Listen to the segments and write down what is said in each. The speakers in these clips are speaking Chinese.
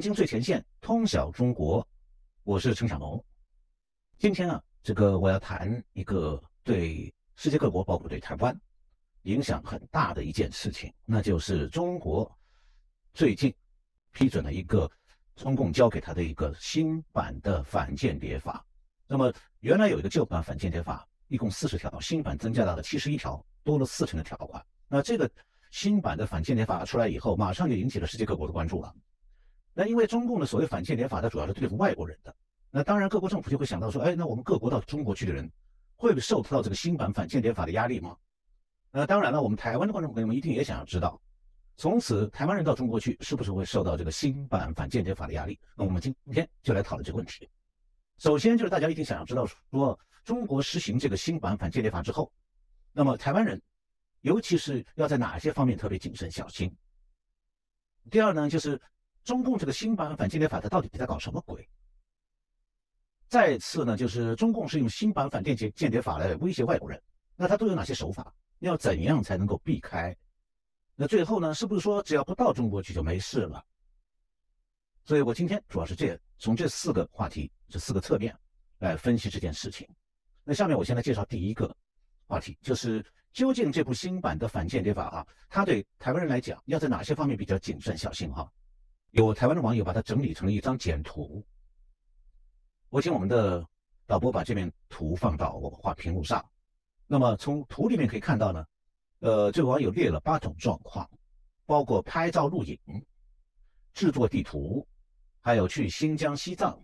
正经最前线，通晓中国，我是陈小龙。今天啊，这个我要谈一个对世界各国，包括对台湾影响很大的一件事情，那就是中国最近批准了一个中共交给他的一个新版的反间谍法。那么原来有一个旧版反间谍法，一共四十条，新版增加到了七十一条，多了四成的条款。那这个新版的反间谍法出来以后，马上就引起了世界各国的关注了。那因为中共的所谓反间谍法，它主要是对付外国人的。那当然，各国政府就会想到说，哎，那我们各国到中国去的人，会不会受到这个新版反间谍法的压力吗？那当然了，我们台湾的观众朋友们一定也想要知道，从此台湾人到中国去，是不是会受到这个新版反间谍法的压力？那我们今天就来讨论这个问题。首先就是大家一定想要知道，说中国实行这个新版反间谍法之后，那么台湾人，尤其是要在哪些方面特别谨慎小心？第二呢，就是中共这个新版反间谍法，它到底在搞什么鬼？再次呢，就是中共是用新版反间谍间谍法来威胁外国人，那他都有哪些手法？要怎样才能够避开？那最后呢，是不是说只要不到中国去就没事了？所以我今天主要是这从这四个话题、这四个侧面来分析这件事情。那下面我先来介绍第一个话题，就是究竟这部新版的反间谍法啊，它对台湾人来讲要在哪些方面比较谨慎小心？哈，有台湾的网友把它整理成了一张简图。我请我们的导播把这面图放到我们画屏幕上。那么从图里面可以看到呢，呃，这个网友列了八种状况，包括拍照录影、制作地图，还有去新疆、西藏，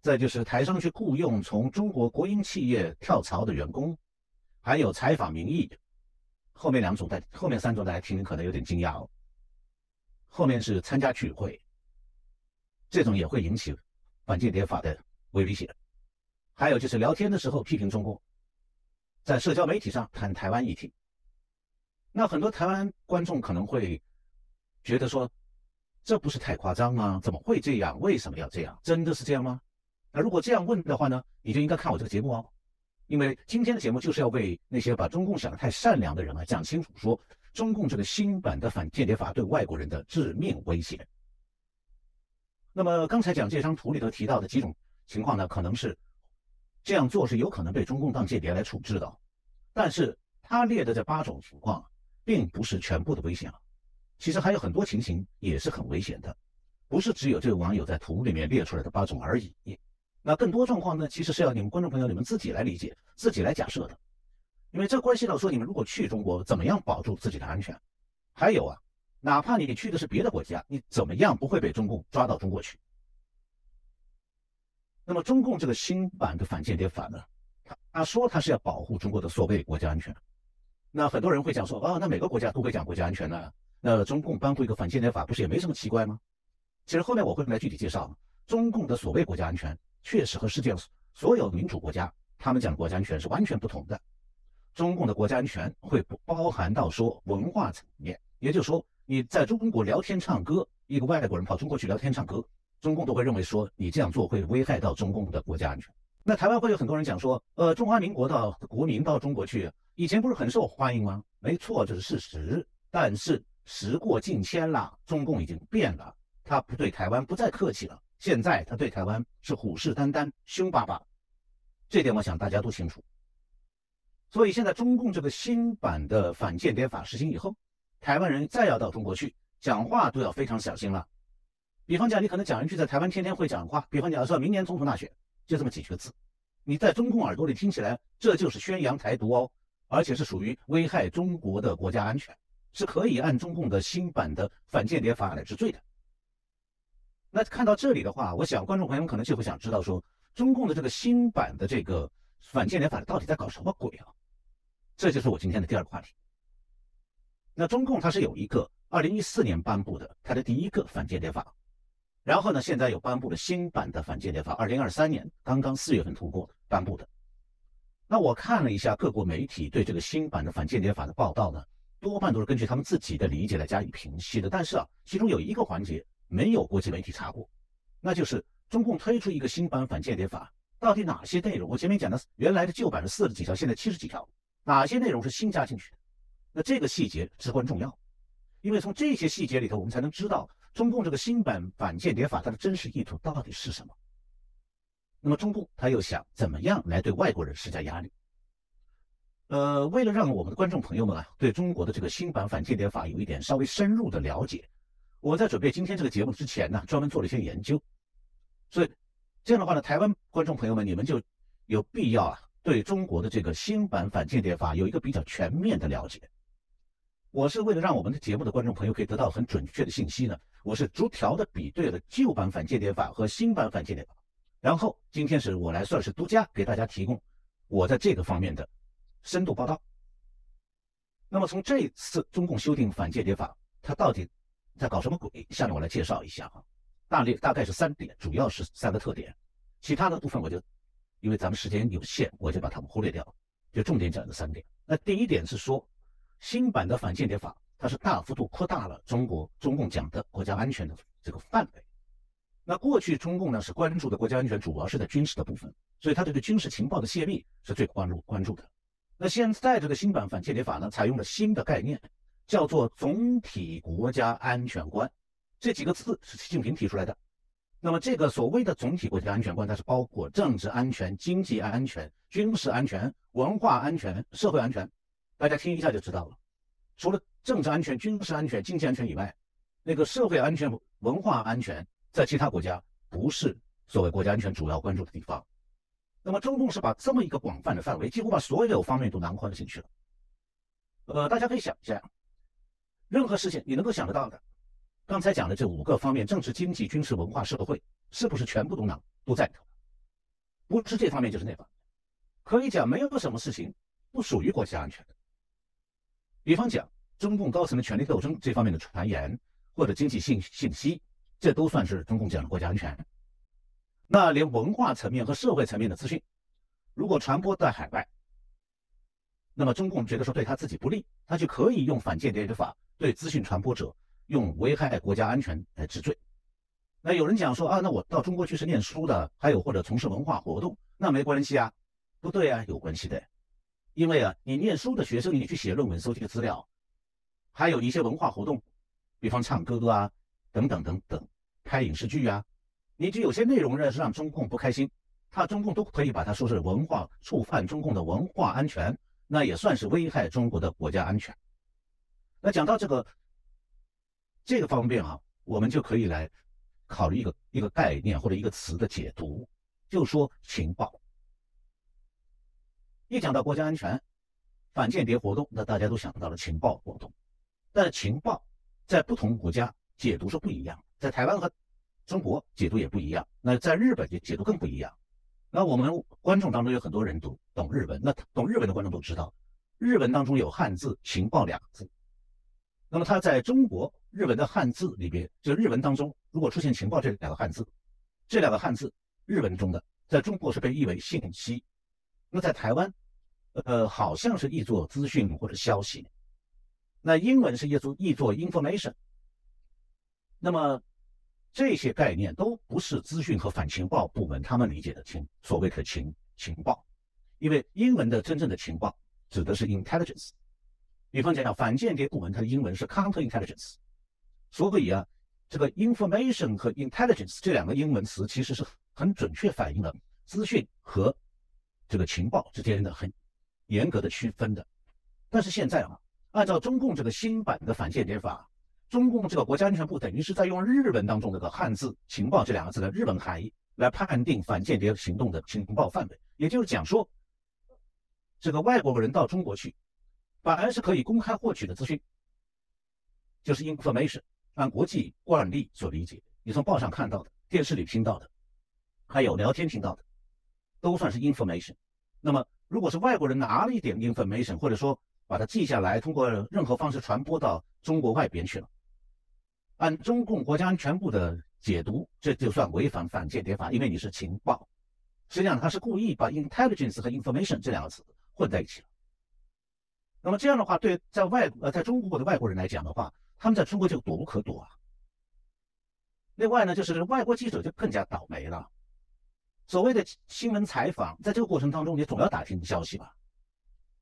再就是台商去雇佣从中国国营企业跳槽的员工，还有采访民意。后面两种在后面三种大家听可能有点惊讶哦。后面是参加聚会，这种也会引起反间谍法的。危险，还有就是聊天的时候批评中共，在社交媒体上谈台湾议题。那很多台湾观众可能会觉得说，这不是太夸张吗？怎么会这样？为什么要这样？真的是这样吗？那如果这样问的话呢，你就应该看我这个节目哦，因为今天的节目就是要为那些把中共想得太善良的人啊讲清楚，说中共这个新版的反间谍法对外国人的致命威胁。那么刚才讲这张图里头提到的几种。情况呢，可能是这样做是有可能被中共当间谍来处置的，但是他列的这八种情况，并不是全部的危险啊，其实还有很多情形也是很危险的，不是只有这个网友在图里面列出来的八种而已。那更多状况呢，其实是要你们观众朋友你们自己来理解，自己来假设的，因为这关系到说你们如果去中国，怎么样保住自己的安全？还有啊，哪怕你去的是别的国家，你怎么样不会被中共抓到中国去？那么中共这个新版的反间谍法呢，他他说他是要保护中国的所谓国家安全。那很多人会讲说，啊，那每个国家都会讲国家安全呢，那中共颁布一个反间谍法，不是也没什么奇怪吗？其实后面我会来具体介绍，中共的所谓国家安全，确实和世界所有民主国家他们讲的国家安全是完全不同的。中共的国家安全会不包含到说文化层面，也就是说你在中国聊天唱歌，一个外国人跑中国去聊天唱歌。中共都会认为说你这样做会危害到中共的国家安全。那台湾会有很多人讲说，呃，中华民国的国民到中国去，以前不是很受欢迎吗？没错，这是事实。但是时过境迁了，中共已经变了，他不对台湾不再客气了。现在他对台湾是虎视眈眈、凶巴巴，这点我想大家都清楚。所以现在中共这个新版的反间谍法实行以后，台湾人再要到中国去讲话都要非常小心了。比方讲，你可能讲一句在台湾天天会讲话，比方讲说明年总统大选，就这么几个字，你在中共耳朵里听起来，这就是宣扬台独哦，而且是属于危害中国的国家安全，是可以按中共的新版的反间谍法来治罪的。那看到这里的话，我想观众朋友们可能就会想知道说，中共的这个新版的这个反间谍法到底在搞什么鬼啊？这就是我今天的第二个话题。那中共它是有一个二零一四年颁布的它的第一个反间谍法。然后呢，现在又颁布了新版的反间谍法，二零二三年刚刚四月份通过颁布的。那我看了一下各国媒体对这个新版的反间谍法的报道呢，多半都是根据他们自己的理解来加以评析的。但是啊，其中有一个环节没有国际媒体查过，那就是中共推出一个新版反间谍法，到底哪些内容？我前面讲的原来的旧版是四十几条，现在七十几条，哪些内容是新加进去的？那这个细节至关重要，因为从这些细节里头，我们才能知道。中共这个新版反间谍法它的真实意图到底是什么？那么中共他又想怎么样来对外国人施加压力？呃，为了让我们的观众朋友们啊对中国的这个新版反间谍法有一点稍微深入的了解，我在准备今天这个节目之前呢，专门做了一些研究。所以这样的话呢，台湾观众朋友们，你们就有必要啊对中国的这个新版反间谍法有一个比较全面的了解。我是为了让我们的节目的观众朋友可以得到很准确的信息呢，我是逐条的比对了旧版反间谍法和新版反间谍法，然后今天是我来算是独家给大家提供我在这个方面的深度报道。那么从这一次中共修订反间谍法，它到底在搞什么鬼？下面我来介绍一下啊，大略大概是三点，主要是三个特点，其他的部分我就因为咱们时间有限，我就把它们忽略掉，就重点讲这三点。那第一点是说。新版的反间谍法，它是大幅度扩大了中国中共讲的国家安全的这个范围。那过去中共呢是关注的国家安全主要是在军事的部分，所以它对这个军事情报的泄密是最关注关注的。那现在这个新版反间谍法呢，采用了新的概念，叫做总体国家安全观。这几个字是习近平提出来的。那么这个所谓的总体国家安全观，它是包括政治安全、经济安全、军事安全、文化安全、社会安全。大家听一下就知道了。除了政治安全、军事安全、经济安全以外，那个社会安全、文化安全，在其他国家不是所谓国家安全主要关注的地方。那么中共是把这么一个广泛的范围，几乎把所有方面都囊括进去了。呃，大家可以想一下，任何事情你能够想得到的，刚才讲的这五个方面：政治、经济、军事、文化、社会，是不是全部都囊都在？不是这方面就是那方面。可以讲，没有什么事情不属于国家安全的。比方讲，中共高层的权力斗争这方面的传言，或者经济信信息，这都算是中共讲的国家安全。那连文化层面和社会层面的资讯，如果传播在海外，那么中共觉得说对他自己不利，他就可以用反间谍的法对资讯传播者用危害国家安全来治罪。那有人讲说啊，那我到中国去是念书的，还有或者从事文化活动，那没关系啊？不对啊，有关系的。因为啊，你念书的学生，你去写论文、搜集的资料，还有一些文化活动，比方唱歌啊，等等等等，拍影视剧啊，你就有些内容呢是让中共不开心，他中共都可以把它说是文化触犯中共的文化安全，那也算是危害中国的国家安全。那讲到这个这个方面啊，我们就可以来考虑一个一个概念或者一个词的解读，就说情报。一讲到国家安全、反间谍活动，那大家都想到了情报活动。但是情报在不同国家解读是不一样，在台湾和中国解读也不一样，那在日本解解读更不一样。那我们观众当中有很多人读懂日文，那懂日文的观众都知道，日文当中有汉字“情报”两个字。那么它在中国日文的汉字里边，就日文当中如果出现“情报”这两个汉字，这两个汉字日文中的在中国是被译为信息。那在台湾，呃，好像是译作资讯或者消息。那英文是译作译作 information。那么这些概念都不是资讯和反情报部门他们理解的情所谓的情情报，因为英文的真正的情报指的是 intelligence。比方讲，反间谍部门它的英文是 counterintelligence。所以啊，这个 information 和 intelligence 这两个英文词其实是很准确反映了资讯和这个情报之间的很严格的区分的，但是现在啊，按照中共这个新版的反间谍法，中共这个国家安全部等于是在用日文当中这个汉字“情报”这两个字的日文含义来判定反间谍行动的情报范围，也就是讲说，这个外国人到中国去，反而是可以公开获取的资讯，就是 information，按国际惯例所理解，你从报上看到的、电视里听到的，还有聊天听到的。都算是 information。那么，如果是外国人拿了一点 information，或者说把它记下来，通过任何方式传播到中国外边去了，按中共国家安全部的解读，这就算违反反间谍法，因为你是情报。实际上，他是故意把 intelligence 和 information 这两个词混在一起了。那么这样的话，对在外呃在中国的外国人来讲的话，他们在中国就躲无可躲啊。另外呢，就是外国记者就更加倒霉了。所谓的新闻采访，在这个过程当中，你总要打听消息吧？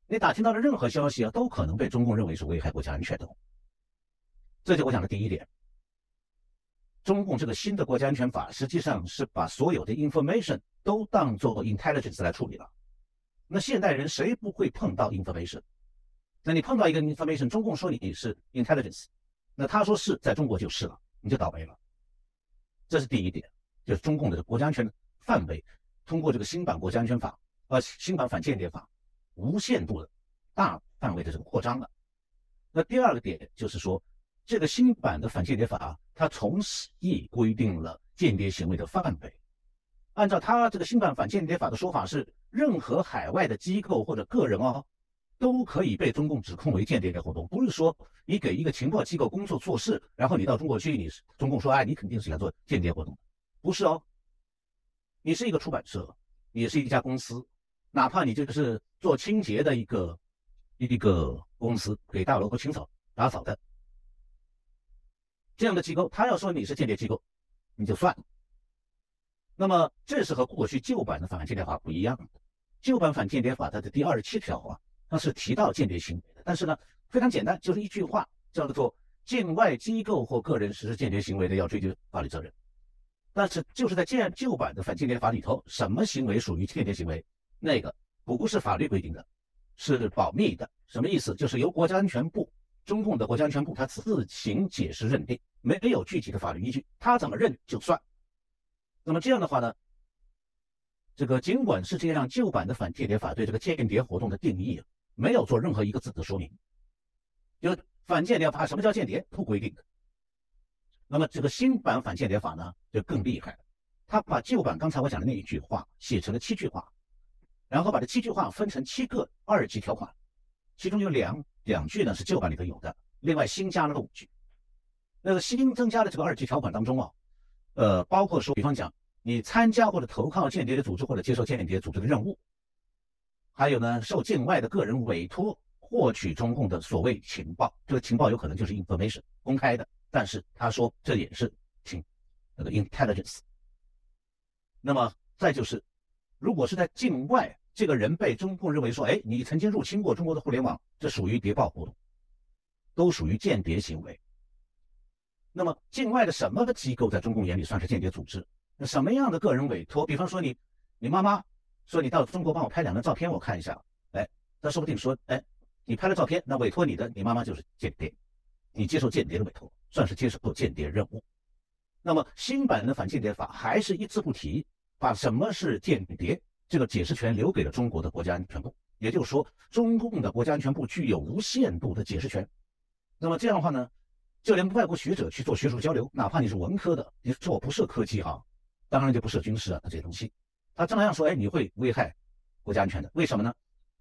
你打听到的任何消息啊，都可能被中共认为是危害国家安全的。这就我讲的第一点。中共这个新的国家安全法实际上是把所有的 information 都当做 intelligence 来处理了。那现代人谁不会碰到 information？那你碰到一个 information，中共说你是 intelligence，那他说是在中国就是了，你就倒霉了。这是第一点，就是中共的国家安全范围通过这个新版国家安全法，呃，新版反间谍法，无限度的大范围的这个扩张了。那第二个点就是说，这个新版的反间谍法，它从此亦规定了间谍行为的范围。按照他这个新版反间谍法的说法是，任何海外的机构或者个人哦，都可以被中共指控为间谍的活动。不是说你给一个情报机构工作做事，然后你到中国去，你中共说哎，你肯定是来做间谍活动，不是哦。你是一个出版社，你是一家公司，哪怕你就是做清洁的一个一个公司，给大楼和清扫打扫的这样的机构，他要说你是间谍机构，你就算了。那么这是和过去旧版的反间谍法不一样的。旧版反间谍法它的第二十七条啊，它是提到间谍行为的，但是呢非常简单，就是一句话，叫做境外机构或个人实施间谍行为的要追究法律责任。但是就是在建旧版的反间谍法里头，什么行为属于间谍行为？那个不是法律规定的，是保密的。什么意思？就是由国家安全部，中共的国家安全部他自行解释认定，没有具体的法律依据，他怎么认就算。那么这样的话呢，这个尽管是这样，旧版的反间谍法对这个间谍活动的定义啊没有做任何一个字的说明，就是反间谍法什么叫间谍不规定的。那么这个新版反间谍法呢就更厉害了，他把旧版刚才我讲的那一句话写成了七句话，然后把这七句话分成七个二级条款，其中有两两句呢是旧版里头有的，另外新加了五句。那个新增加的这个二级条款当中啊。呃，包括说，比方讲，你参加或者投靠间谍的组织，或者接受间谍组织的任务，还有呢，受境外的个人委托获取中共的所谓情报，这个情报有可能就是 information 公开的，但是他说这也是情那个 intelligence。那么再就是，如果是在境外，这个人被中共认为说，哎，你曾经入侵过中国的互联网，这属于谍报活动，都属于间谍行为。那么，境外的什么的机构在中共眼里算是间谍组织？那什么样的个人委托？比方说你，你妈妈说你到中国帮我拍两张照片，我看一下。哎，那说不定说，哎，你拍了照片，那委托你的，你妈妈就是间谍，你接受间谍的委托，算是接受间谍任务。那么新版的反间谍法还是一字不提，把什么是间谍这个解释权留给了中国的国家安全部。也就是说，中共的国家安全部具有无限度的解释权。那么这样的话呢？就连外国学者去做学术交流，哪怕你是文科的，你说我不涉科技哈，当然就不涉军事啊这些东西。他这样说，哎，你会危害国家安全的。为什么呢？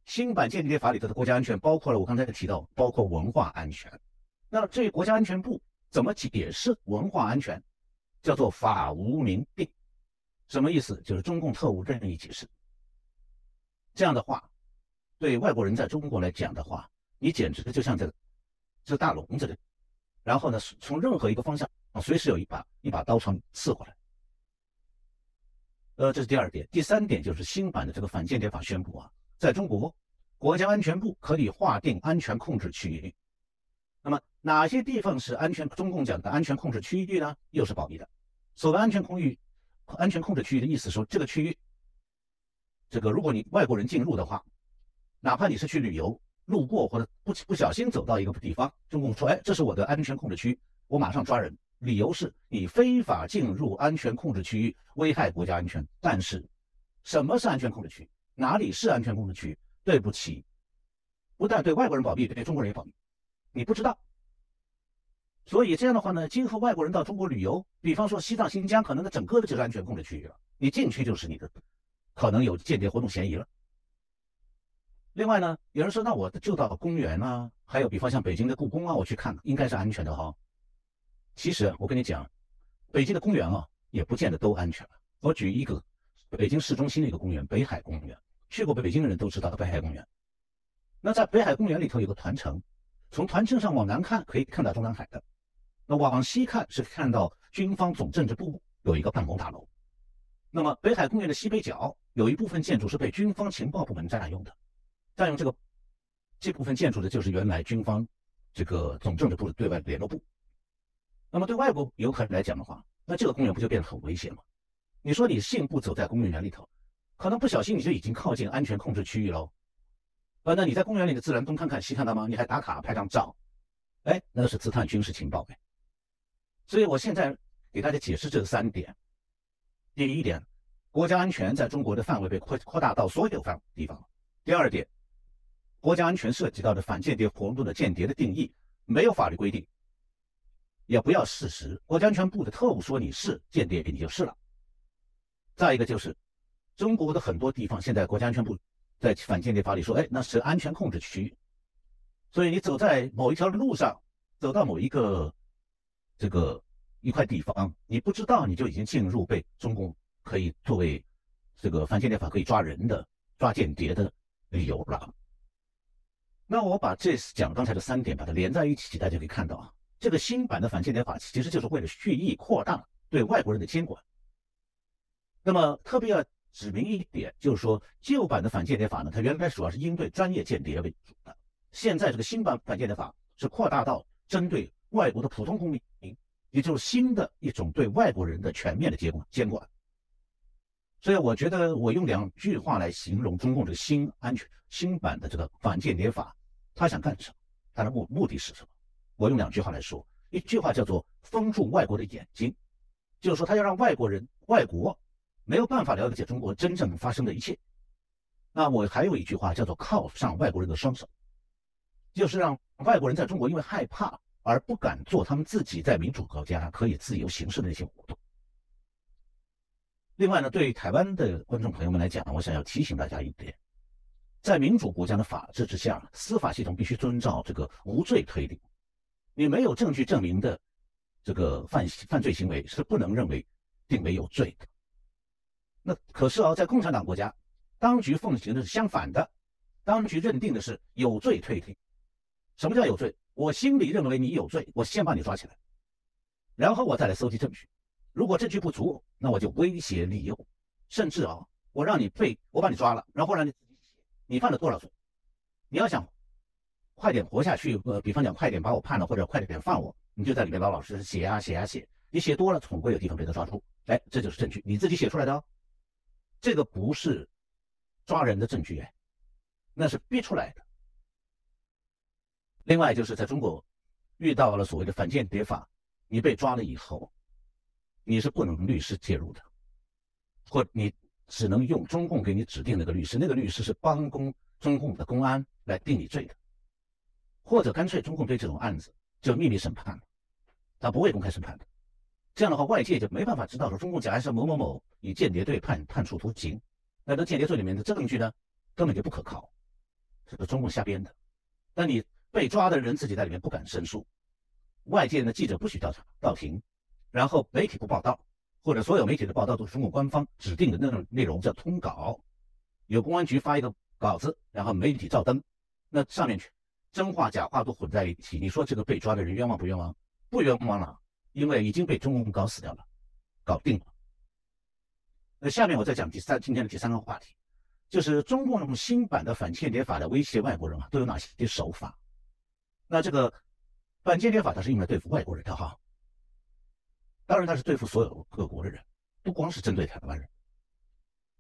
新版间谍法里头的国家安全包括了我刚才提到，包括文化安全。那至于国家安全部怎么解释文化安全，叫做法无明定，什么意思？就是中共特务任意解释。这样的话，对外国人在中国来讲的话，你简直就像这个这大笼子里。然后呢，从任何一个方向啊，随时有一把一把刀朝你刺过来。呃，这是第二点。第三点就是新版的这个反间谍法宣布啊，在中国国家安全部可以划定安全控制区域。那么哪些地方是安全？中共讲的安全控制区域呢？又是保密的。所谓安全空域、安全控制区域的意思说，这个区域，这个如果你外国人进入的话，哪怕你是去旅游。路过或者不不小心走到一个地方，中共说：“哎，这是我的安全控制区，我马上抓人。”理由是你非法进入安全控制区域，危害国家安全。但是，什么是安全控制区？哪里是安全控制区？对不起，不但对外国人保密，对中国人也保密。你不知道，所以这样的话呢，今后外国人到中国旅游，比方说西藏、新疆，可能它整个的就是安全控制区域了，你进去就是你的，可能有间谍活动嫌疑了。另外呢，有人说，那我就到公园啊，还有比方像北京的故宫啊，我去看，应该是安全的哈。其实我跟你讲，北京的公园啊，也不见得都安全。我举一个北京市中心的一个公园——北海公园，去过北京的人都知道的北海公园。那在北海公园里头有个团城，从团城上往南看可以看到中南海的，那往西看是看到军方总政治部有一个办公大楼。那么北海公园的西北角有一部分建筑是被军方情报部门占用的。占用这个这部分建筑的，就是原来军方这个总政治部的对外联络部。那么对外国游客来讲的话，那这个公园不就变得很危险吗？你说你信步走在公园里头，可能不小心你就已经靠近安全控制区域喽。呃，那你在公园里的自然东看看西看看吗？你还打卡拍张照，哎，那是刺探军事情报呗。所以我现在给大家解释这三点。第一点，国家安全在中国的范围被扩扩大到所有方地方了。第二点，国家安全涉及到的反间谍活动的间谍的定义没有法律规定，也不要事实。国家安全部的特务说你是间谍，给你就是了。再一个就是，中国的很多地方现在国家安全部在反间谍法里说，哎，那是安全控制区，所以你走在某一条路上，走到某一个这个一块地方，你不知道你就已经进入被中共可以作为这个反间谍法可以抓人的、抓间谍的理由了。那我把这讲刚才的三点把它连在一起，大家可以看到啊，这个新版的反间谍法其实就是为了蓄意扩大对外国人的监管。那么特别要指明一点，就是说旧版的反间谍法呢，它原来主要是应对专业间谍为主的，现在这个新版反间谍法是扩大到针对外国的普通公民，也就是新的一种对外国人的全面的监管监管。所以我觉得我用两句话来形容中共这个新安全新版的这个反间谍法，他想干什么？他的目目的是什么？我用两句话来说，一句话叫做封住外国的眼睛，就是说他要让外国人外国。没有办法了解中国真正发生的一切。那我还有一句话叫做“铐上外国人的双手”，就是让外国人在中国因为害怕而不敢做他们自己在民主国家可以自由行事的那些活动。另外呢，对台湾的观众朋友们来讲，我想要提醒大家一点：在民主国家的法治之下，司法系统必须遵照这个无罪推定。你没有证据证明的这个犯犯罪行为是不能认为定为有罪的。那可是啊，在共产党国家，当局奉行的是相反的，当局认定的是有罪推定。什么叫有罪？我心里认为你有罪，我先把你抓起来，然后我再来搜集证据。如果证据不足，那我就威胁利诱，甚至啊，我让你被我把你抓了，然后让你自己写你犯了多少罪。你要想快点活下去，呃，比方讲快点把我判了，或者快点放我，你就在里面老老实实写啊写啊写。你写多了，总会有地方被他抓住。哎，这就是证据，你自己写出来的哦。这个不是抓人的证据哎，那是逼出来的。另外就是在中国遇到了所谓的反间谍法，你被抓了以后，你是不能律师介入的，或你只能用中共给你指定那个律师，那个律师是帮公中共的公安来定你罪的，或者干脆中共对这种案子就秘密审判，他不会公开审判的。这样的话，外界就没办法知道说中共假设某某某以间谍罪判判处徒刑，那这间谍罪里面的证据呢，根本就不可靠，是不中共瞎编的。那你被抓的人自己在里面不敢申诉，外界的记者不许调查到庭，然后媒体不报道，或者所有媒体的报道都是中共官方指定的那种内容叫通稿，有公安局发一个稿子，然后媒体照登，那上面去真话假话都混在一起，你说这个被抓的人冤枉不冤枉？不冤枉了。因为已经被中共搞死掉了，搞定了。那下面我再讲第三今天的第三个话题，就是中共用新版的反间谍法来威胁外国人啊，都有哪些手法？那这个反间谍法它是用来对付外国人的哈，当然它是对付所有各国的人，不光是针对台湾人。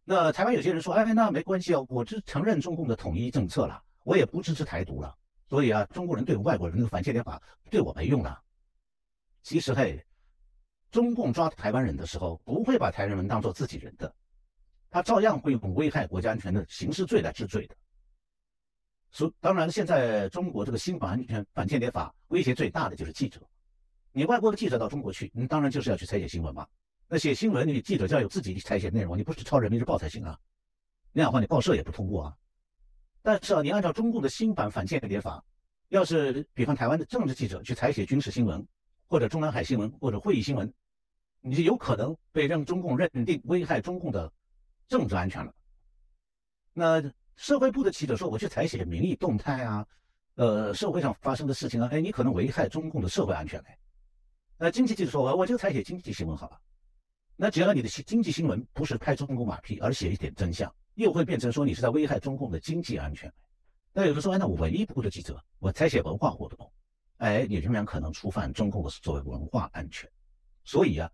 那台湾有些人说，哎，那没关系哦，我只承认中共的统一政策了，我也不支持台独了，所以啊，中国人对外国人那个反间谍法对我没用了。其实嘿，中共抓台湾人的时候，不会把台湾人当做自己人的，他照样会用危害国家安全的刑事罪来治罪的。所当然，现在中国这个新版安全反间谍法威胁最大的就是记者。你外国的记者到中国去，你当然就是要去采写新闻嘛。那写新闻，你记者就要有自己采写内容，你不是抄人民日报才行啊。那样的话，你报社也不通过啊。但是啊，你按照中共的新版反间谍法，要是比方台湾的政治记者去采写军事新闻，或者中南海新闻，或者会议新闻，你就有可能被让中共认定危害中共的政治安全了。那社会部的记者说，我去采写民意动态啊，呃，社会上发生的事情啊，哎，你可能危害中共的社会安全嘞。那经济记者说，我我就采写经济新闻好了。那只要你的经济新闻不是拍中共马屁，而写一点真相，又会变成说你是在危害中共的经济安全。那有人说，哎，那我文艺部的记者，我采写文化活动。哎，也仍然可能触犯中共的所谓文化安全，所以啊，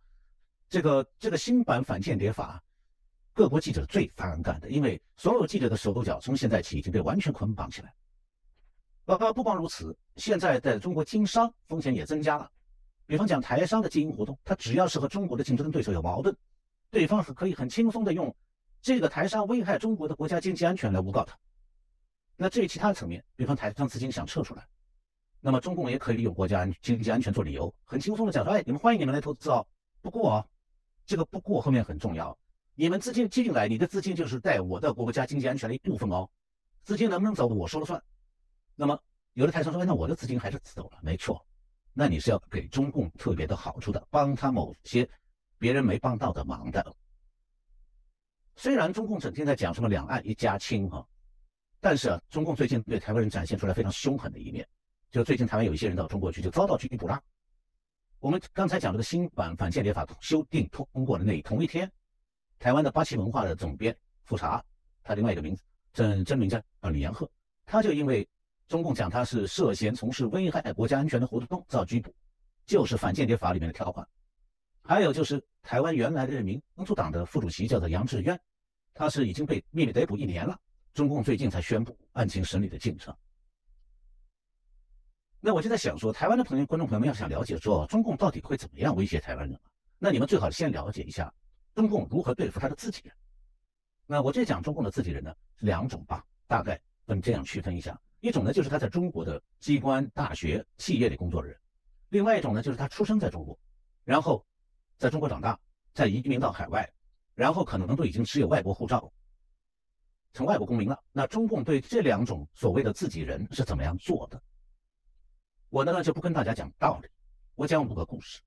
这个这个新版反间谍法，各国记者最反感的，因为所有记者的手脚从现在起已经被完全捆绑起来。呃，不光如此，现在在中国经商风险也增加了。比方讲台商的经营活动，他只要是和中国的竞争对手有矛盾，对方是可以很轻松的用这个台商危害中国的国家经济安全来诬告他。那至于其他层面，比方台商资金想撤出来，那么中共也可以利用国家安经济安全做理由，很轻松的讲说，哎，你们欢迎你们来投资哦。不过哦，这个不过后面很重要，你们资金进来，你的资金就是在我的国家经济安全的一部分哦，资金能不能走，我说了算。那么有的台商说，哎那我的资金还是走了，没错，那你是要给中共特别的好处的，帮他某些别人没帮到的忙的。虽然中共整天在讲什么两岸一家亲哈，但是啊，中共最近对台湾人展现出来非常凶狠的一面，就最近台湾有一些人到中国去就遭到拘捕了。我们刚才讲这个新版反间谍法修订通过的那同一天，台湾的八旗文化的总编复查，他另外一个名字真真名叫李延鹤，他就因为。中共讲他是涉嫌从事危害国家安全的活动遭到拘捕，就是反间谍法里面的条款。还有就是台湾原来的人民民主党的副主席叫做杨志渊，他是已经被秘密逮捕一年了，中共最近才宣布案情审理的进程。那我就在想说，台湾的朋友、观众朋友们要想了解说中共到底会怎么样威胁台湾人，那你们最好先了解一下中共如何对付他的自己人。那我这讲中共的自己人呢，两种吧，大概分这样区分一下。一种呢，就是他在中国的机关、大学、企业里工作的人；另外一种呢，就是他出生在中国，然后在中国长大，再移民到海外，然后可能都已经持有外国护照，成外国公民了。那中共对这两种所谓的自己人是怎么样做的？我呢就不跟大家讲道理，我讲五个故事。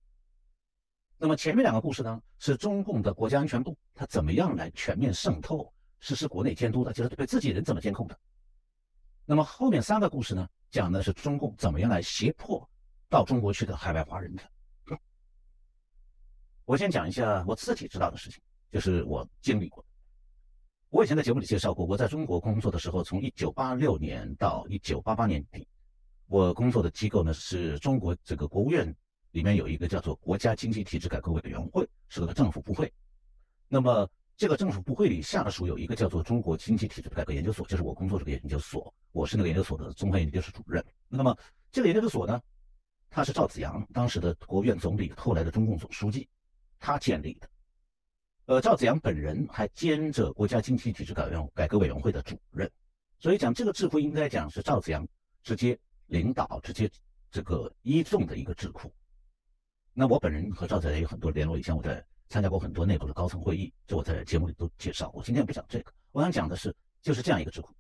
那么前面两个故事呢，是中共的国家安全部他怎么样来全面渗透、实施国内监督的，就是对自己人怎么监控的。那么后面三个故事呢，讲的是中共怎么样来胁迫到中国去的海外华人的。我先讲一下我自己知道的事情，就是我经历过。我以前在节目里介绍过，我在中国工作的时候，从一九八六年到一九八八年底，我工作的机构呢是中国这个国务院里面有一个叫做国家经济体制改革委员会，是个政府部会。那么这个政府部会里下属有一个叫做中国经济体制改革研究所，就是我工作这个研究所，我是那个研究所的综合研究室主任。那么这个研究所呢，他是赵子阳当时的国务院总理，后来的中共总书记，他建立的。呃，赵子阳本人还兼着国家经济体制改革改革委员会的主任，所以讲这个智库应该讲是赵子阳直接领导、直接这个依重的一个智库。那我本人和赵子阳有很多联络，以前我在。参加过很多内部的高层会议，这我在节目里都介绍。我今天不讲这个，我想讲的是，就是这样一个智库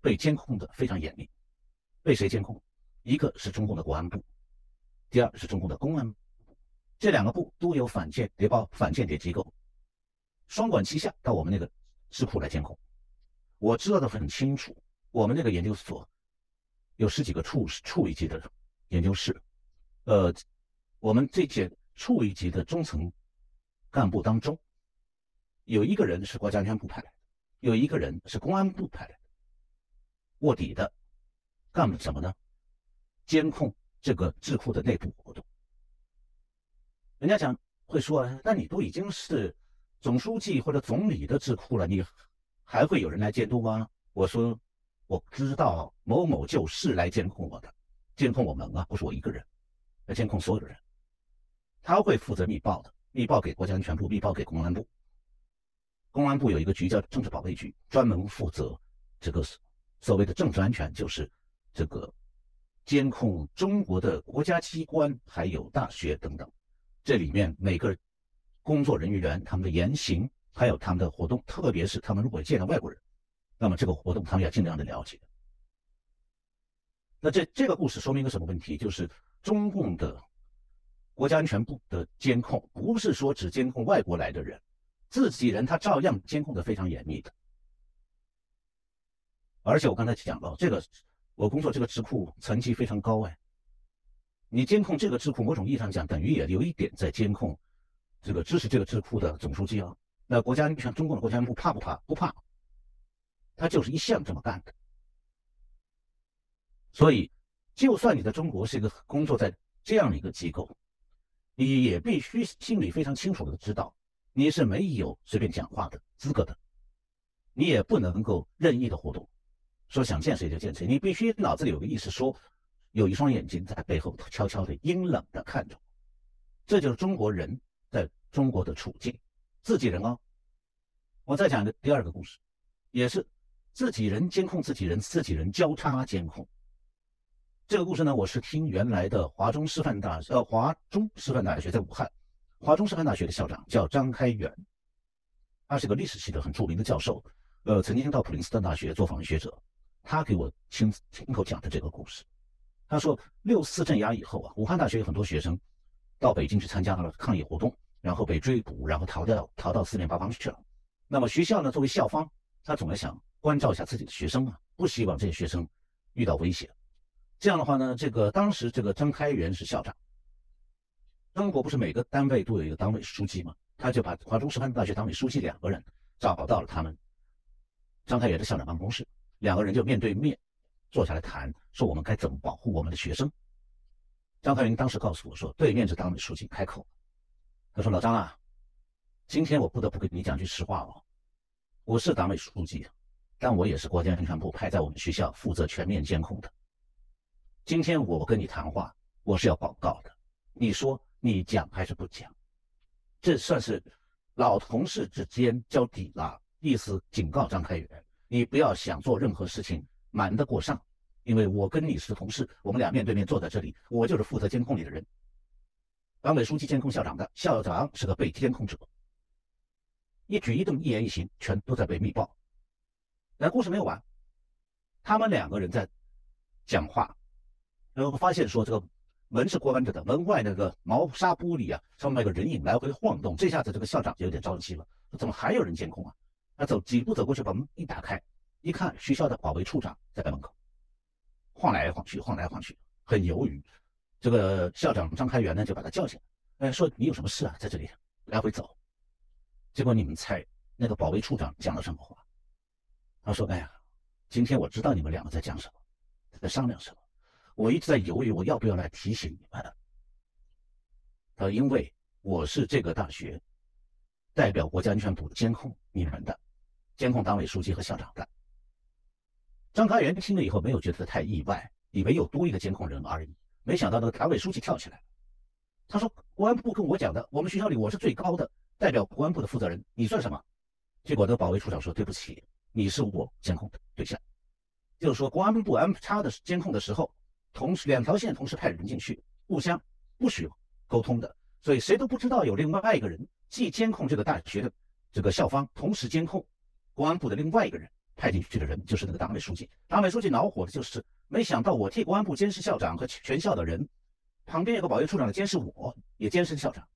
被监控的非常严密。被谁监控？一个是中共的国安部，第二是中共的公安部，这两个部都有反间谍报、反间谍机构，双管齐下到我们那个智库来监控。我知道的很清楚，我们那个研究所有十几个处处一级的研究室，呃，我们这届。处一级的中层干部当中，有一个人是国家安全部派来的，有一个人是公安部派来的。卧底的干什么呢？监控这个智库的内部活动。人家讲会说，那你都已经是总书记或者总理的智库了，你还会有人来监督吗？我说，我知道某某就是来监控我的，监控我们啊，不是我一个人，来监控所有的人。他会负责密报的，密报给国家安全部，密报给公安部。公安部有一个局叫政治保卫局，专门负责这个所谓的政治安全，就是这个监控中国的国家机关还有大学等等。这里面每个工作人员他们的言行，还有他们的活动，特别是他们如果见到外国人，那么这个活动他们要尽量的了解。那这这个故事说明一个什么问题？就是中共的。国家安全部的监控不是说只监控外国来的人，自己人他照样监控的非常严密的。而且我刚才讲了，这个我工作这个智库层级非常高哎，你监控这个智库，某种意义上讲，等于也有一点在监控这个支持这个智库的总书记啊。那国家安全中共的国家安部怕不怕？不怕，他就是一向这么干的。所以，就算你在中国是一个工作在这样的一个机构。你也必须心里非常清楚的知道，你是没有随便讲话的资格的，你也不能够任意的活动，说想见谁就见谁，你必须脑子里有个意识，说有一双眼睛在背后悄悄的阴冷的看着我，这就是中国人在中国的处境，自己人哦。我再讲个第二个故事，也是自己人监控自己人，自己人交叉监控。这个故事呢，我是听原来的华中师范大学呃华中师范大学在武汉，华中师范大学的校长叫张开元，他是个历史系的很著名的教授，呃，曾经到普林斯顿大学做访问学者，他给我亲亲口讲的这个故事。他说六四镇压以后啊，武汉大学有很多学生到北京去参加了抗议活动，然后被追捕，然后逃掉逃到四面八方去了。那么学校呢，作为校方，他总要想关照一下自己的学生啊，不希望这些学生遇到危险。这样的话呢，这个当时这个张开元是校长。中国不是每个单位都有一个党委书记吗？他就把华中师范大学党委书记两个人找到了他们张开元的校长办公室，两个人就面对面坐下来谈，说我们该怎么保护我们的学生。张开元当时告诉我说，对面是党委书记开口，他说：“老张啊，今天我不得不跟你讲句实话哦，我是党委书记，但我也是国家安全部派在我们学校负责全面监控的。”今天我跟你谈话，我是要报告的。你说你讲还是不讲？这算是老同事之间交底了，意思警告张开元，你不要想做任何事情瞒得过上，因为我跟你是同事，我们俩面对面坐在这里，我就是负责监控你的人。党委书记监控校长的，校长是个被监控者，一举一动、一言一行全都在被密报。但故事没有完，他们两个人在讲话。然后发现说这个门是关着的，门外那个毛纱玻璃啊，上面有个人影来回晃动。这下子这个校长就有点着急了，说怎么还有人监控啊？他走几步走过去，把门一打开，一看学校的保卫处长在门口晃来晃去，晃来晃去，很犹豫。这个校长张开元呢就把他叫醒，哎，说你有什么事啊？在这里来回走。结果你们猜那个保卫处长讲了什么话？他说：“哎呀，今天我知道你们两个在讲什么，在商量什么。”我一直在犹豫，我要不要来提醒你们？他说，因为我是这个大学代表国家安全部监控你们的，监控党委书记和校长的。张开元听了以后没有觉得太意外，以为又多一个监控人而已。没想到那个党委书记跳起来，他说：“国安部跟我讲的，我们学校里我是最高的代表国安部的负责人，你算什么？”结果那个保卫处长说：“对不起，你是我监控的对象。”就是说，国安部安插的监控的时候。同时，两条线同时派人进去，互相不许沟通的，所以谁都不知道有另外一个人既监控这个大学的这个校方，同时监控公安部的另外一个人派进去的人，就是那个党委书记。党委书记恼火的就是，没想到我替公安部监视校长和全校的人，旁边有个保卫处长的监视我，也监视校长，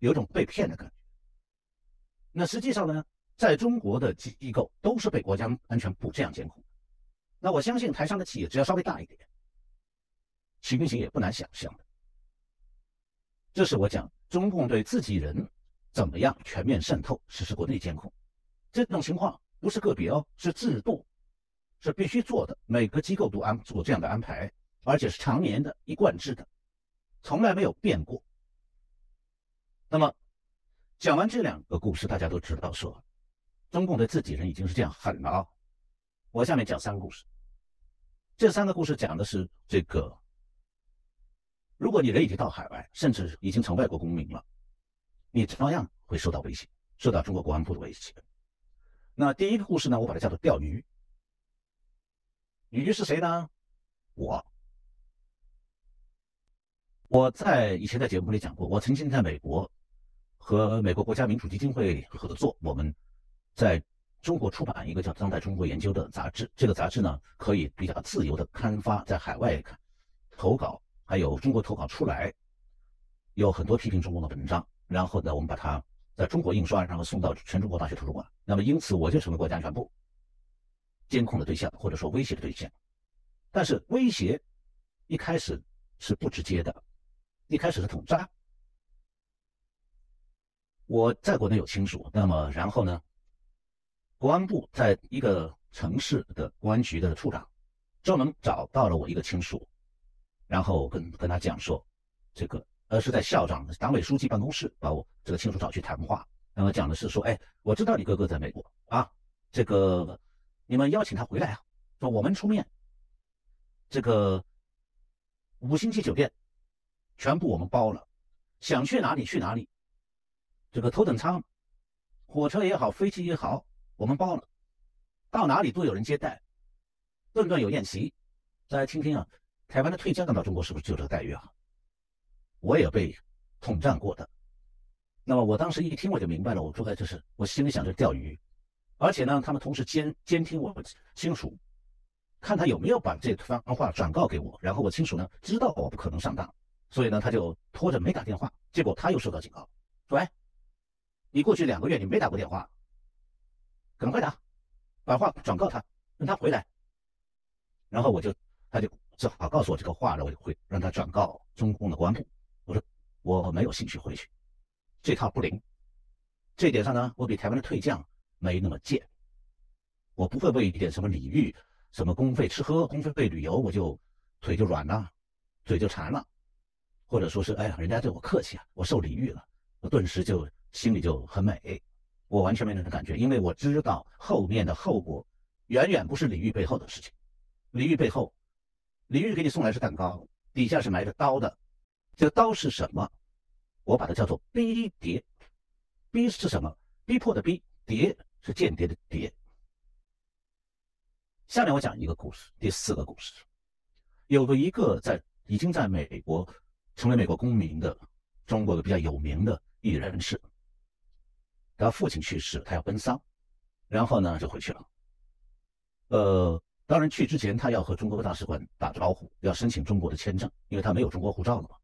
有种被骗的感觉。那实际上呢，在中国的机构都是被国家安全部这样监控。那我相信台上的企业只要稍微大一点。情形也不难想象的，这是我讲中共对自己人怎么样全面渗透实施国内监控，这种情况不是个别哦，是制度，是必须做的，每个机构都安做这样的安排，而且是常年的一贯制的，从来没有变过。那么讲完这两个故事，大家都知道说，中共对自己人已经是这样狠了啊。我下面讲三个故事，这三个故事讲的是这个。如果你人已经到海外，甚至已经成外国公民了，你照样会受到威胁，受到中国国安部的威胁。那第一个故事呢，我把它叫做钓鱼。鱼是谁呢？我。我在以前在节目里讲过，我曾经在美国和美国国家民主基金会合作，我们在中国出版一个叫《当代中国研究》的杂志。这个杂志呢，可以比较自由的刊发在海外看投稿。还有中国投稿出来，有很多批评中共的文章，然后呢，我们把它在中国印刷，然后送到全中国大学图书馆。那么因此，我就成为国家安全部监控的对象，或者说威胁的对象。但是威胁一开始是不直接的，一开始是统战。我在国内有亲属，那么然后呢，国安部在一个城市的公安局的处长专门找到了我一个亲属。然后跟跟他讲说，这个而是在校长、党委书记办公室把我这个亲属找去谈话。那么讲的是说，哎，我知道你哥哥在美国啊，这个你们邀请他回来啊，说我们出面，这个五星级酒店全部我们包了，想去哪里去哪里，这个头等舱、火车也好，飞机也好，我们包了，到哪里都有人接待，顿顿有宴席。大家听听啊，台湾的退将到中国是不是就这个待遇啊？我也被统战过的，那么我当时一听我就明白了，我说的，这是我心里想着钓鱼，而且呢，他们同时监监听我亲属，看他有没有把这番话转告给我，然后我亲属呢知道我不可能上当，所以呢他就拖着没打电话，结果他又受到警告，说哎，你过去两个月你没打过电话，赶快打，把话转告他，让他回来，然后我就他就只好告诉我这个话了，我就会让他转告中共的公安部。我没有兴趣回去，这套不灵。这点上呢，我比台湾的退将没那么贱。我不会为一点什么礼遇、什么公费吃喝、公费旅游，我就腿就软了，嘴就馋了，或者说是哎呀，人家对我客气啊，我受礼遇了，我顿时就心里就很美。我完全没那种感觉，因为我知道后面的后果远远不是礼遇背后的事情。礼遇背后，礼遇给你送来是蛋糕，底下是埋着刀的。这刀是什么？我把它叫做逼谍。逼是什么？逼迫的逼。谍是间谍的谍。下面我讲一个故事，第四个故事，有个一个在已经在美国成为美国公民的中国的比较有名的艺人士，他父亲去世，他要奔丧，然后呢就回去了。呃，当然去之前他要和中国大使馆打招呼，要申请中国的签证，因为他没有中国护照了嘛。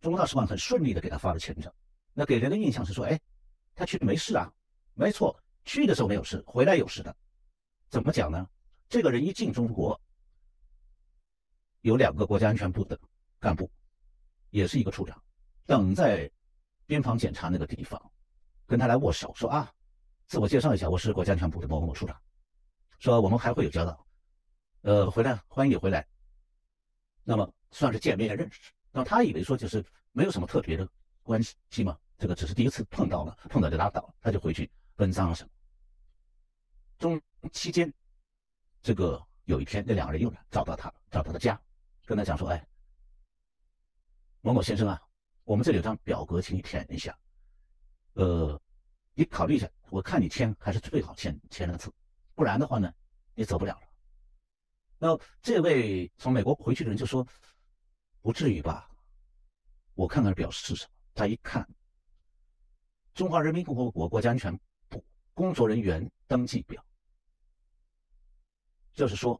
中国大使馆很顺利的给他发了签证，那给人的印象是说，哎，他去没事啊？没错，去的时候没有事，回来有事的。怎么讲呢？这个人一进中国，有两个国家安全部的干部，也是一个处长，等在边防检查那个地方，跟他来握手，说啊，自我介绍一下，我是国家安全部的某某某处长，说我们还会有交道，呃，回来欢迎你回来，那么算是见面认识。那他以为说就是没有什么特别的关系嘛，这个只是第一次碰到了，碰到就拉倒了，他就回去奔丧什么。中期间，这个有一天，那两个人又找到他，找到他家，跟他讲说：“哎，某某先生啊，我们这里有张表格，请你填一下。呃，你考虑一下，我看你签还是最好签签个字，不然的话呢，你走不了了。”那这位从美国回去的人就说。不至于吧？我看看表是什么。他一看，中华人民共和国国家安全部工作人员登记表，就是说，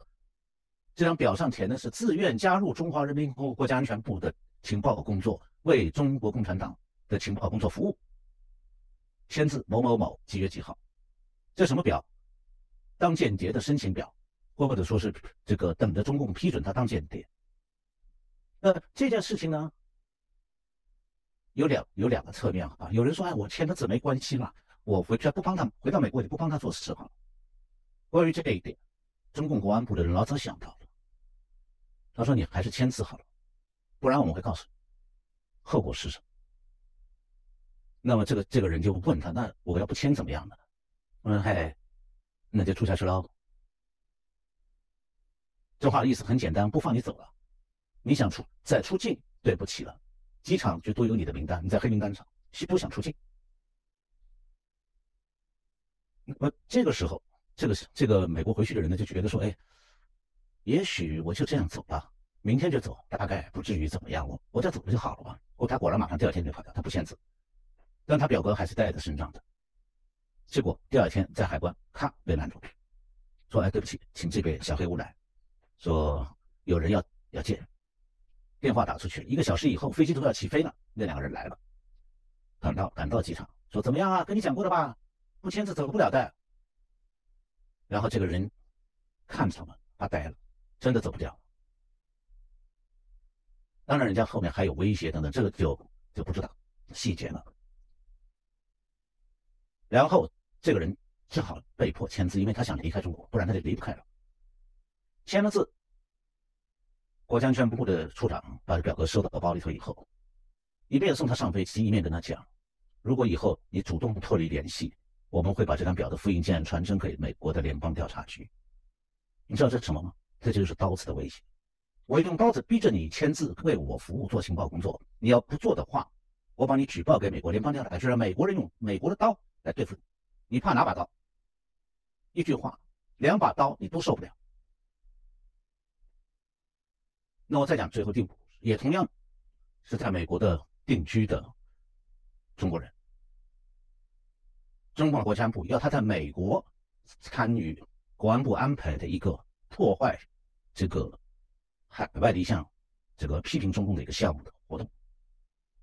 这张表上填的是自愿加入中华人民共和国国家安全部的情报工作，为中国共产党的情报工作服务。签字某某某，几月几号？这什么表？当间谍的申请表，或者说是这个等着中共批准他当间谍。那这件事情呢，有两有两个侧面啊。有人说，哎，我签的字没关系嘛，我回去不帮他，回到美国就不帮他做事了。关于这一点，中共国安部的人老早想到了，他说你还是签字好了，不然我们会告诉你后果是什么。那么这个这个人就问他，那我要不签怎么样呢？嗯，嘿，那就出下去喽。这话的意思很简单，不放你走了。你想出再出境，对不起了，机场就都有你的名单，你在黑名单上，谁不想出境。那么这个时候，这个这个美国回去的人呢，就觉得说，哎，也许我就这样走吧，明天就走，大概不至于怎么样，我我再走不就好了吗？哦，他果然马上第二天就跑掉，他不签字，但他表格还是带着身上的。结果第二天在海关，咔被拦住，说，哎，对不起，请这边小黑屋来，说有人要要见。电话打出去，一个小时以后，飞机都要起飞了。那两个人来了，赶到赶到机场，说怎么样啊？跟你讲过的吧，不签字走不了的。然后这个人看着他们发呆了，真的走不掉。当然，人家后面还有威胁等等，这个就就不知道细节了。然后这个人只好被迫签字，因为他想离开中国，不然他就离不开了。签了字。国家安全部的处长把这表格收到包里头以后，一面送他上飞机，一面跟他讲，如果以后你主动脱离联系，我们会把这张表的复印件传真给美国的联邦调查局。你知道这是什么吗？这就是刀子的威胁。我用刀子逼着你签字为我服务做情报工作，你要不做的话，我把你举报给美国联邦调查局，让美国人用美国的刀来对付你。你怕哪把刀？一句话，两把刀你都受不了。那我再讲最后第五，也同样是在美国的定居的中国人，中共的国家安部要他在美国参与国安部安排的一个破坏这个海外的一项这个批评中共的一个项目的活动，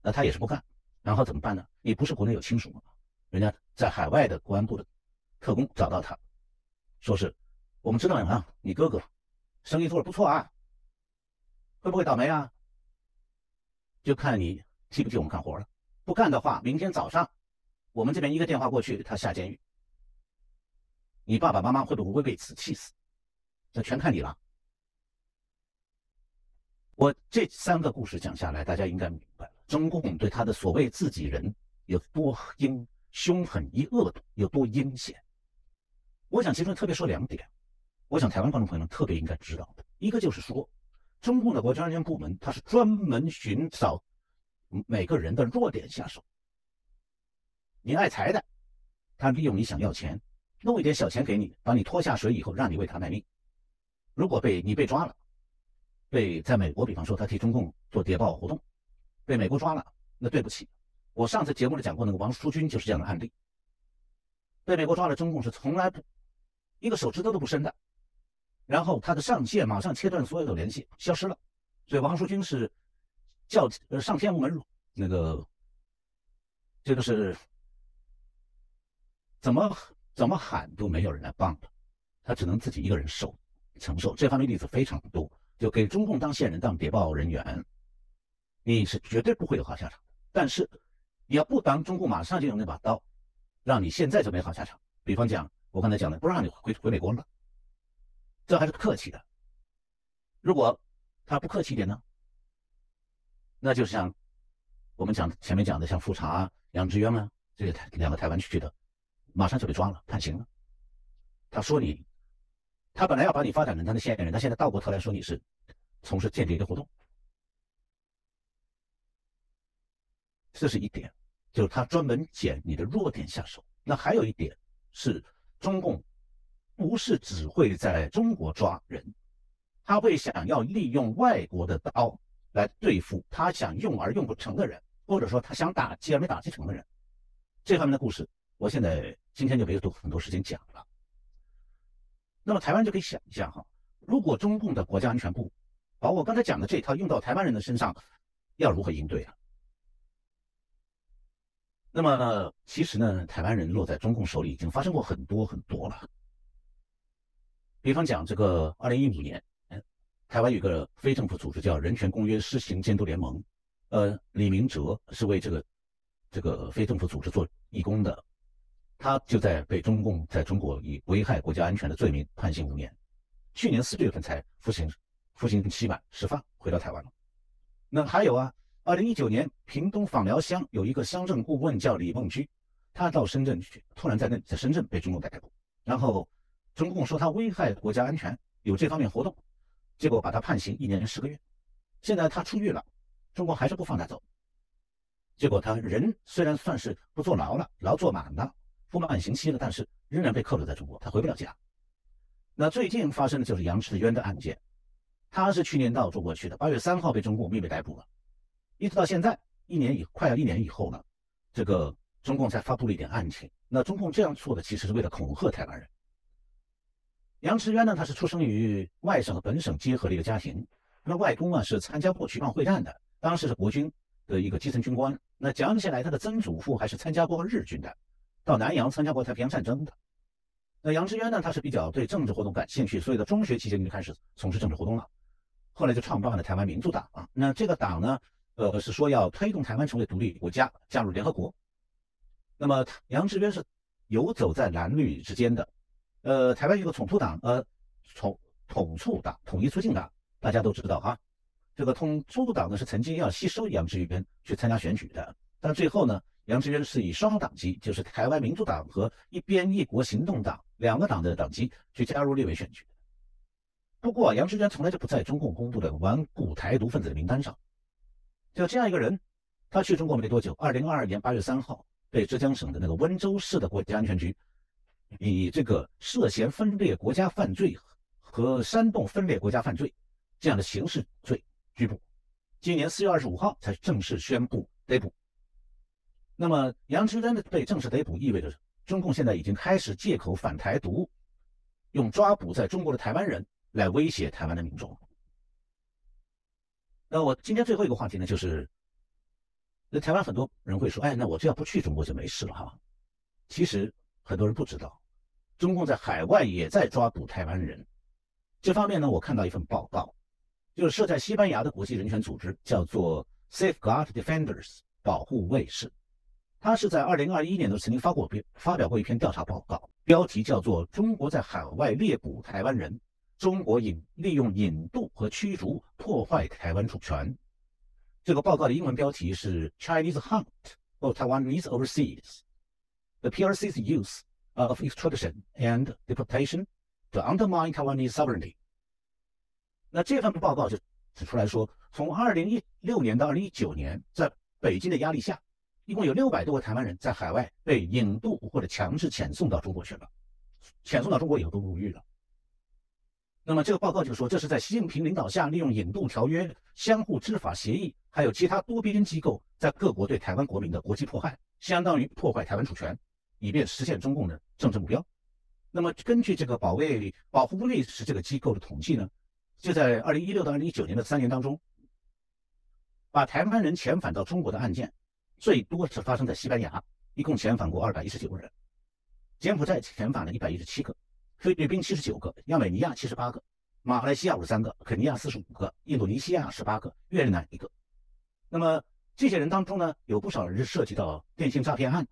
那他也是不干，然后怎么办呢？你不是国内有亲属吗？人家在海外的国安部的特工找到他，说是我们知道你啊，你哥哥生意做的不错啊。会不会倒霉啊？就看你替不替我们干活了。不干的话，明天早上我们这边一个电话过去，他下监狱。你爸爸妈妈会不会被此气死？这全看你了。我这三个故事讲下来，大家应该明白了，中共对他的所谓自己人有多阴凶狠、一恶毒，有多阴险。我想其中特别说两点，我想台湾观众朋友们特别应该知道的，一个就是说。中共的国家安全部门，他是专门寻找每个人的弱点下手。你爱财的，他利用你想要钱，弄一点小钱给你，把你拖下水以后，让你为他卖命。如果被你被抓了，被在美国，比方说他替中共做谍报活动，被美国抓了，那对不起，我上次节目里讲过那个王书军就是这样的案例。被美国抓了，中共是从来不一个手指头都不伸的。然后他的上线马上切断所有的联系，消失了。所以王书军是叫呃上天无门，那个这个是怎么怎么喊都没有人来帮他，他只能自己一个人受承受。这方面例子非常多，就给中共当线人、当谍报人员，你是绝对不会有好下场。但是你要不当，中共马上就用那把刀，让你现在就没好下场。比方讲，我刚才讲的，不让你回回美国了。这还是客气的，如果他不客气一点呢？那就像我们讲前面讲的，像富察、杨志渊啊，这些台两个台湾去的，马上就被抓了，判刑了。他说你，他本来要把你发展成他的线人，他现在倒过头来说你是从事间谍的活动，这是一点，就是他专门捡你的弱点下手。那还有一点是中共。不是只会在中国抓人，他会想要利用外国的刀来对付他想用而用不成的人，或者说他想打击而没打击成的人。这方面的故事，我现在今天就没有多很多时间讲了。那么台湾就可以想一下哈，如果中共的国家安全部把我刚才讲的这套用到台湾人的身上，要如何应对啊？那么其实呢，台湾人落在中共手里已经发生过很多很多了。比方讲，这个二零一五年，台湾有个非政府组织叫人权公约施行监督联盟，呃，李明哲是为这个这个非政府组织做义工的，他就在被中共在中国以危害国家安全的罪名判刑五年，去年四月份才服刑服刑期满释放回到台湾了。那还有啊，二零一九年屏东访寮乡有一个乡政顾问叫李梦居，他到深圳去，突然在那在深圳被中共逮捕，然后。中共说他危害国家安全，有这方面活动，结果把他判刑一年零十个月。现在他出狱了，中国还是不放他走。结果他人虽然算是不坐牢了，牢坐满了，服满刑期了，但是仍然被扣留在中国，他回不了家。那最近发生的就是杨志渊的案件，他是去年到中国去的，八月三号被中共秘密逮捕了，一直到现在一年以快要一年以后了，这个中共才发布了一点案情。那中共这样做的其实是为了恐吓台湾人。杨驰渊呢，他是出生于外省和本省结合的一个家庭。那外公啊是参加过徐蚌会战的，当时是国军的一个基层军官。那讲起来，他的曾祖父还是参加过日军的，到南洋参加过太平洋战争的。那杨驰渊呢，他是比较对政治活动感兴趣，所以在中学期间就开始从事政治活动了。后来就创办了台湾民主党啊。那这个党呢，呃，是说要推动台湾成为独立国家，加入联合国。那么杨志渊是游走在蓝绿之间的。呃，台湾有个统促党，呃，统统促党、统一促进党，大家都知道哈。这个通中国党呢是曾经要吸收杨志远去参加选举的，但最后呢，杨志远是以双党籍，就是台湾民主党和一边一国行动党两个党的党籍去加入立委选举。不过杨志远从来就不在中共公布的顽固台独分子的名单上。就这样一个人，他去中国没多久，二零二二年八月三号被浙江省的那个温州市的国家安全局以这个涉嫌分裂国家犯罪和煽动分裂国家犯罪这样的刑事罪。拘捕，今年四月二十五号才正式宣布逮捕。那么杨志恩的被正式逮捕，意味着中共现在已经开始借口反台独，用抓捕在中国的台湾人来威胁台湾的民众。那我今天最后一个话题呢，就是那台湾很多人会说，哎，那我只要不去中国就没事了哈。其实很多人不知道，中共在海外也在抓捕台湾人。这方面呢，我看到一份报告。就是设在西班牙的国际人权组织，叫做 Safeguard Defenders 保护卫士。他是在二零二一年的曾经发过发表过一篇调查报告，标题叫做《中国在海外猎捕台湾人，中国引利用引渡和驱逐破坏台湾主权》。这个报告的英文标题是 Chinese Hunt for Taiwanese Overseas: The PRC's Use of Extradition and Deportation to Undermine Taiwanese Sovereignty。那这份报告就指出来说，从二零一六年到二零一九年，在北京的压力下，一共有六百多个台湾人在海外被引渡或者强制遣送到中国去了，遣送到中国以后都入狱了。那么这个报告就说，这是在习近平领导下，利用引渡条约、相互执法协议，还有其他多边机构在各国对台湾国民的国际迫害，相当于破坏台湾主权，以便实现中共的政治目标。那么根据这个保卫保护卫士这个机构的统计呢？就在二零一六到二零一九年的三年当中，把台湾人遣返到中国的案件，最多是发生在西班牙，一共遣返过二百一十九个人；柬埔寨遣返了一百一十七个，菲律宾七十九个，亚美尼亚七十八个，马来西亚五十三个，肯尼亚四十五个，印度尼西亚十八个，越南一个。那么这些人当中呢，有不少人是涉及到电信诈骗案。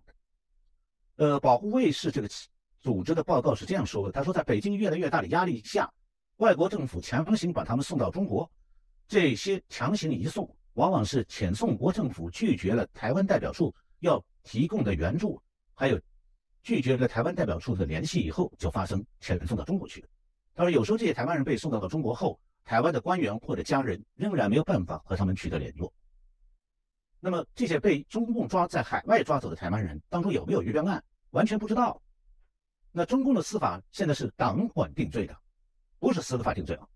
呃，保护卫士这个组织的报告是这样说的：他说，在北京越来越大的压力下。外国政府强行把他们送到中国，这些强行移送往往是遣送国政府拒绝了台湾代表处要提供的援助，还有拒绝了台湾代表处的联系以后，就发生遣送到中国去了。他说，有时候这些台湾人被送到了中国后，台湾的官员或者家人仍然没有办法和他们取得联络。那么这些被中共抓在海外抓走的台湾人当中有没有冤案，完全不知道。那中共的司法现在是党管定罪的。不是司法定罪啊，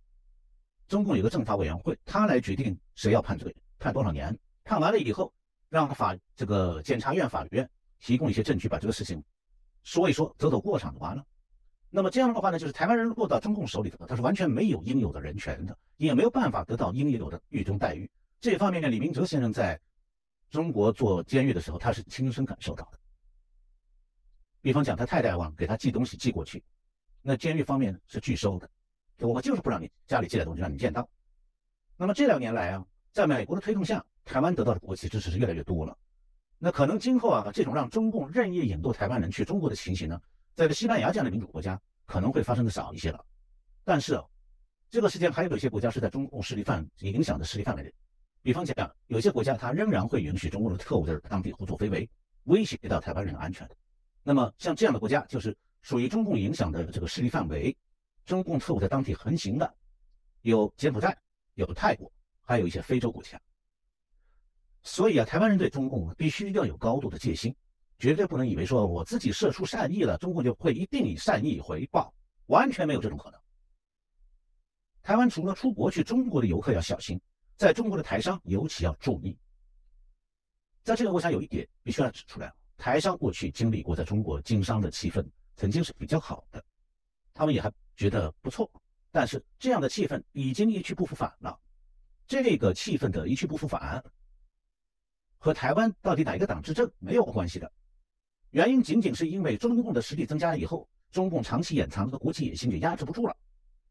中共有个政法委员会，他来决定谁要判罪，判多少年，判完了以后，让法这个检察院、法院提供一些证据，把这个事情说一说，走走过场就完了。那么这样的话呢，就是台湾人落到中共手里头，他是完全没有应有的人权的，也没有办法得到应有的狱中待遇。这方面呢，李明哲先生在中国做监狱的时候，他是亲身感受到的。比方讲，他太太往给他寄东西寄过去，那监狱方面是拒收的。我就是不让你家里寄来东西让你见到。那么这两年来啊，在美国的推动下，台湾得到的国际支持是越来越多了。那可能今后啊，这种让中共任意引渡台湾人去中国的情形呢，在西班牙这样的民主国家可能会发生的少一些了。但是，这个事件还有一些国家是在中共势力范影响的势力范围内。比方讲，有些国家它仍然会允许中共的特务在当地胡作非为，威胁到台湾人的安全。那么像这样的国家，就是属于中共影响的这个势力范围。中共特务在当地横行的有柬埔寨、有泰国，还有一些非洲国家。所以啊，台湾人对中共必须要有高度的戒心，绝对不能以为说我自己射出善意了，中共就会一定以善意回报，完全没有这种可能。台湾除了出国去中国的游客要小心，在中国的台商尤其要注意。在这个我想有一点必须要指出来：台商过去经历过在中国经商的气氛，曾经是比较好的，他们也还。觉得不错，但是这样的气氛已经一去不复返了。这个气氛的一去不复返，和台湾到底哪一个党执政没有关系的。原因仅仅是因为中共的实力增加了以后，中共长期掩藏的国际野心就压制不住了。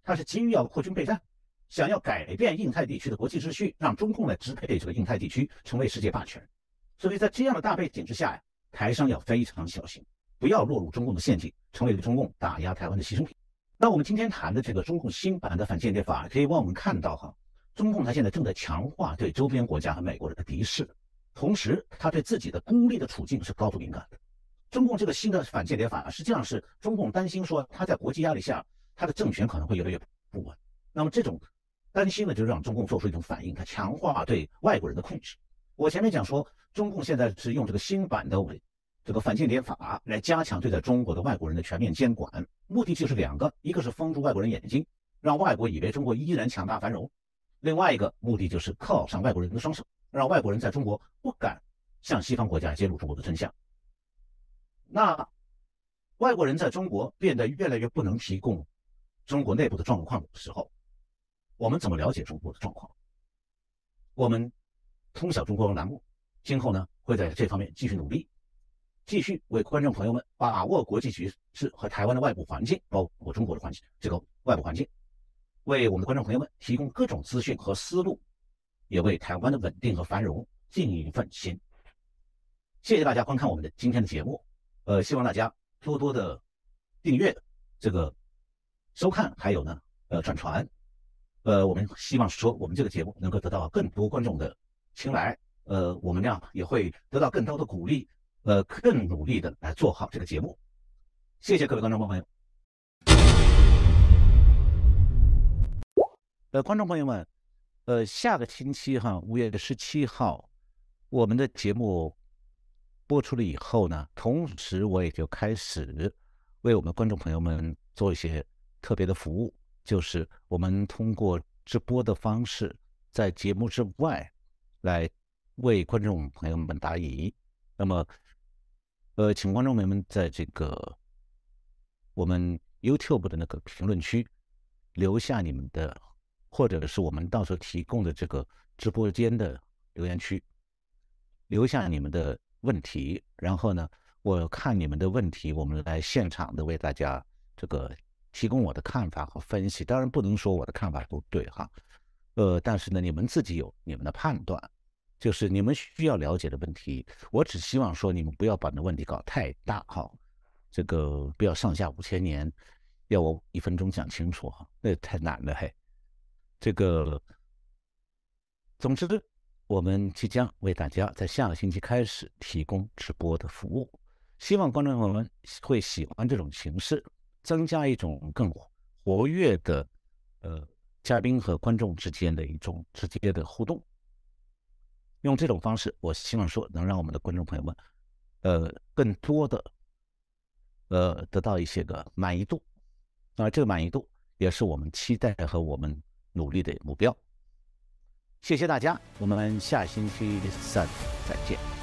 他是急于要扩军备战，想要改变印太地区的国际秩序，让中共来支配这个印太地区，成为世界霸权。所以在这样的大背景之下呀，台商要非常小心，不要落入中共的陷阱，成为中共打压台湾的牺牲品。那我们今天谈的这个中共新版的反间谍法，可以让我们看到哈，中共它现在正在强化对周边国家和美国人的敌视，同时他对自己的孤立的处境是高度敏感的。中共这个新的反间谍法啊，实际上是中共担心说他在国际压力下，他的政权可能会越来越不稳。那么这种担心呢，就是让中共做出一种反应，他强化对外国人的控制。我前面讲说，中共现在是用这个新版的这个反间谍法来加强对待中国的外国人的全面监管，目的就是两个，一个是封住外国人眼睛，让外国以为中国依然强大繁荣。另外一个目的就是铐上外国人的双手，让外国人在中国不敢向西方国家揭露中国的真相。那外国人在中国变得越来越不能提供中国内部的状况的时候，我们怎么了解中国的状况？我们通晓中国栏目今后呢会在这方面继续努力，继续为观众朋友们把握国际局势和台湾的外部环境，包括中国的环境这个外部环境。为我们的观众朋友们提供各种资讯和思路，也为台湾的稳定和繁荣尽一份心。谢谢大家观看我们的今天的节目，呃，希望大家多多的订阅这个收看，还有呢，呃，转传，呃，我们希望说我们这个节目能够得到更多观众的青睐，呃，我们呢也会得到更多的鼓励，呃，更努力的来做好这个节目。谢谢各位观众朋友。呃，观众朋友们，呃，下个星期哈，五月的十七号，我们的节目播出了以后呢，同时我也就开始为我们观众朋友们做一些特别的服务，就是我们通过直播的方式，在节目之外来为观众朋友们答疑。那么，呃，请观众朋友们在这个我们 YouTube 的那个评论区留下你们的。或者是我们到时候提供的这个直播间的留言区，留下你们的问题，然后呢，我看你们的问题，我们来现场的为大家这个提供我的看法和分析。当然不能说我的看法不对哈，呃，但是呢，你们自己有你们的判断，就是你们需要了解的问题，我只希望说你们不要把那问题搞太大哈，这个不要上下五千年，要我一分钟讲清楚哈，那太难了嘿。这个，总之，我们即将为大家在下个星期开始提供直播的服务，希望观众朋友们会喜欢这种形式，增加一种更活跃的，呃，嘉宾和观众之间的一种直接的互动。用这种方式，我希望说能让我们的观众朋友们，呃，更多的，呃，得到一些个满意度。那，这个满意度也是我们期待和我们。努力的目标。谢谢大家，我们下星期三再见。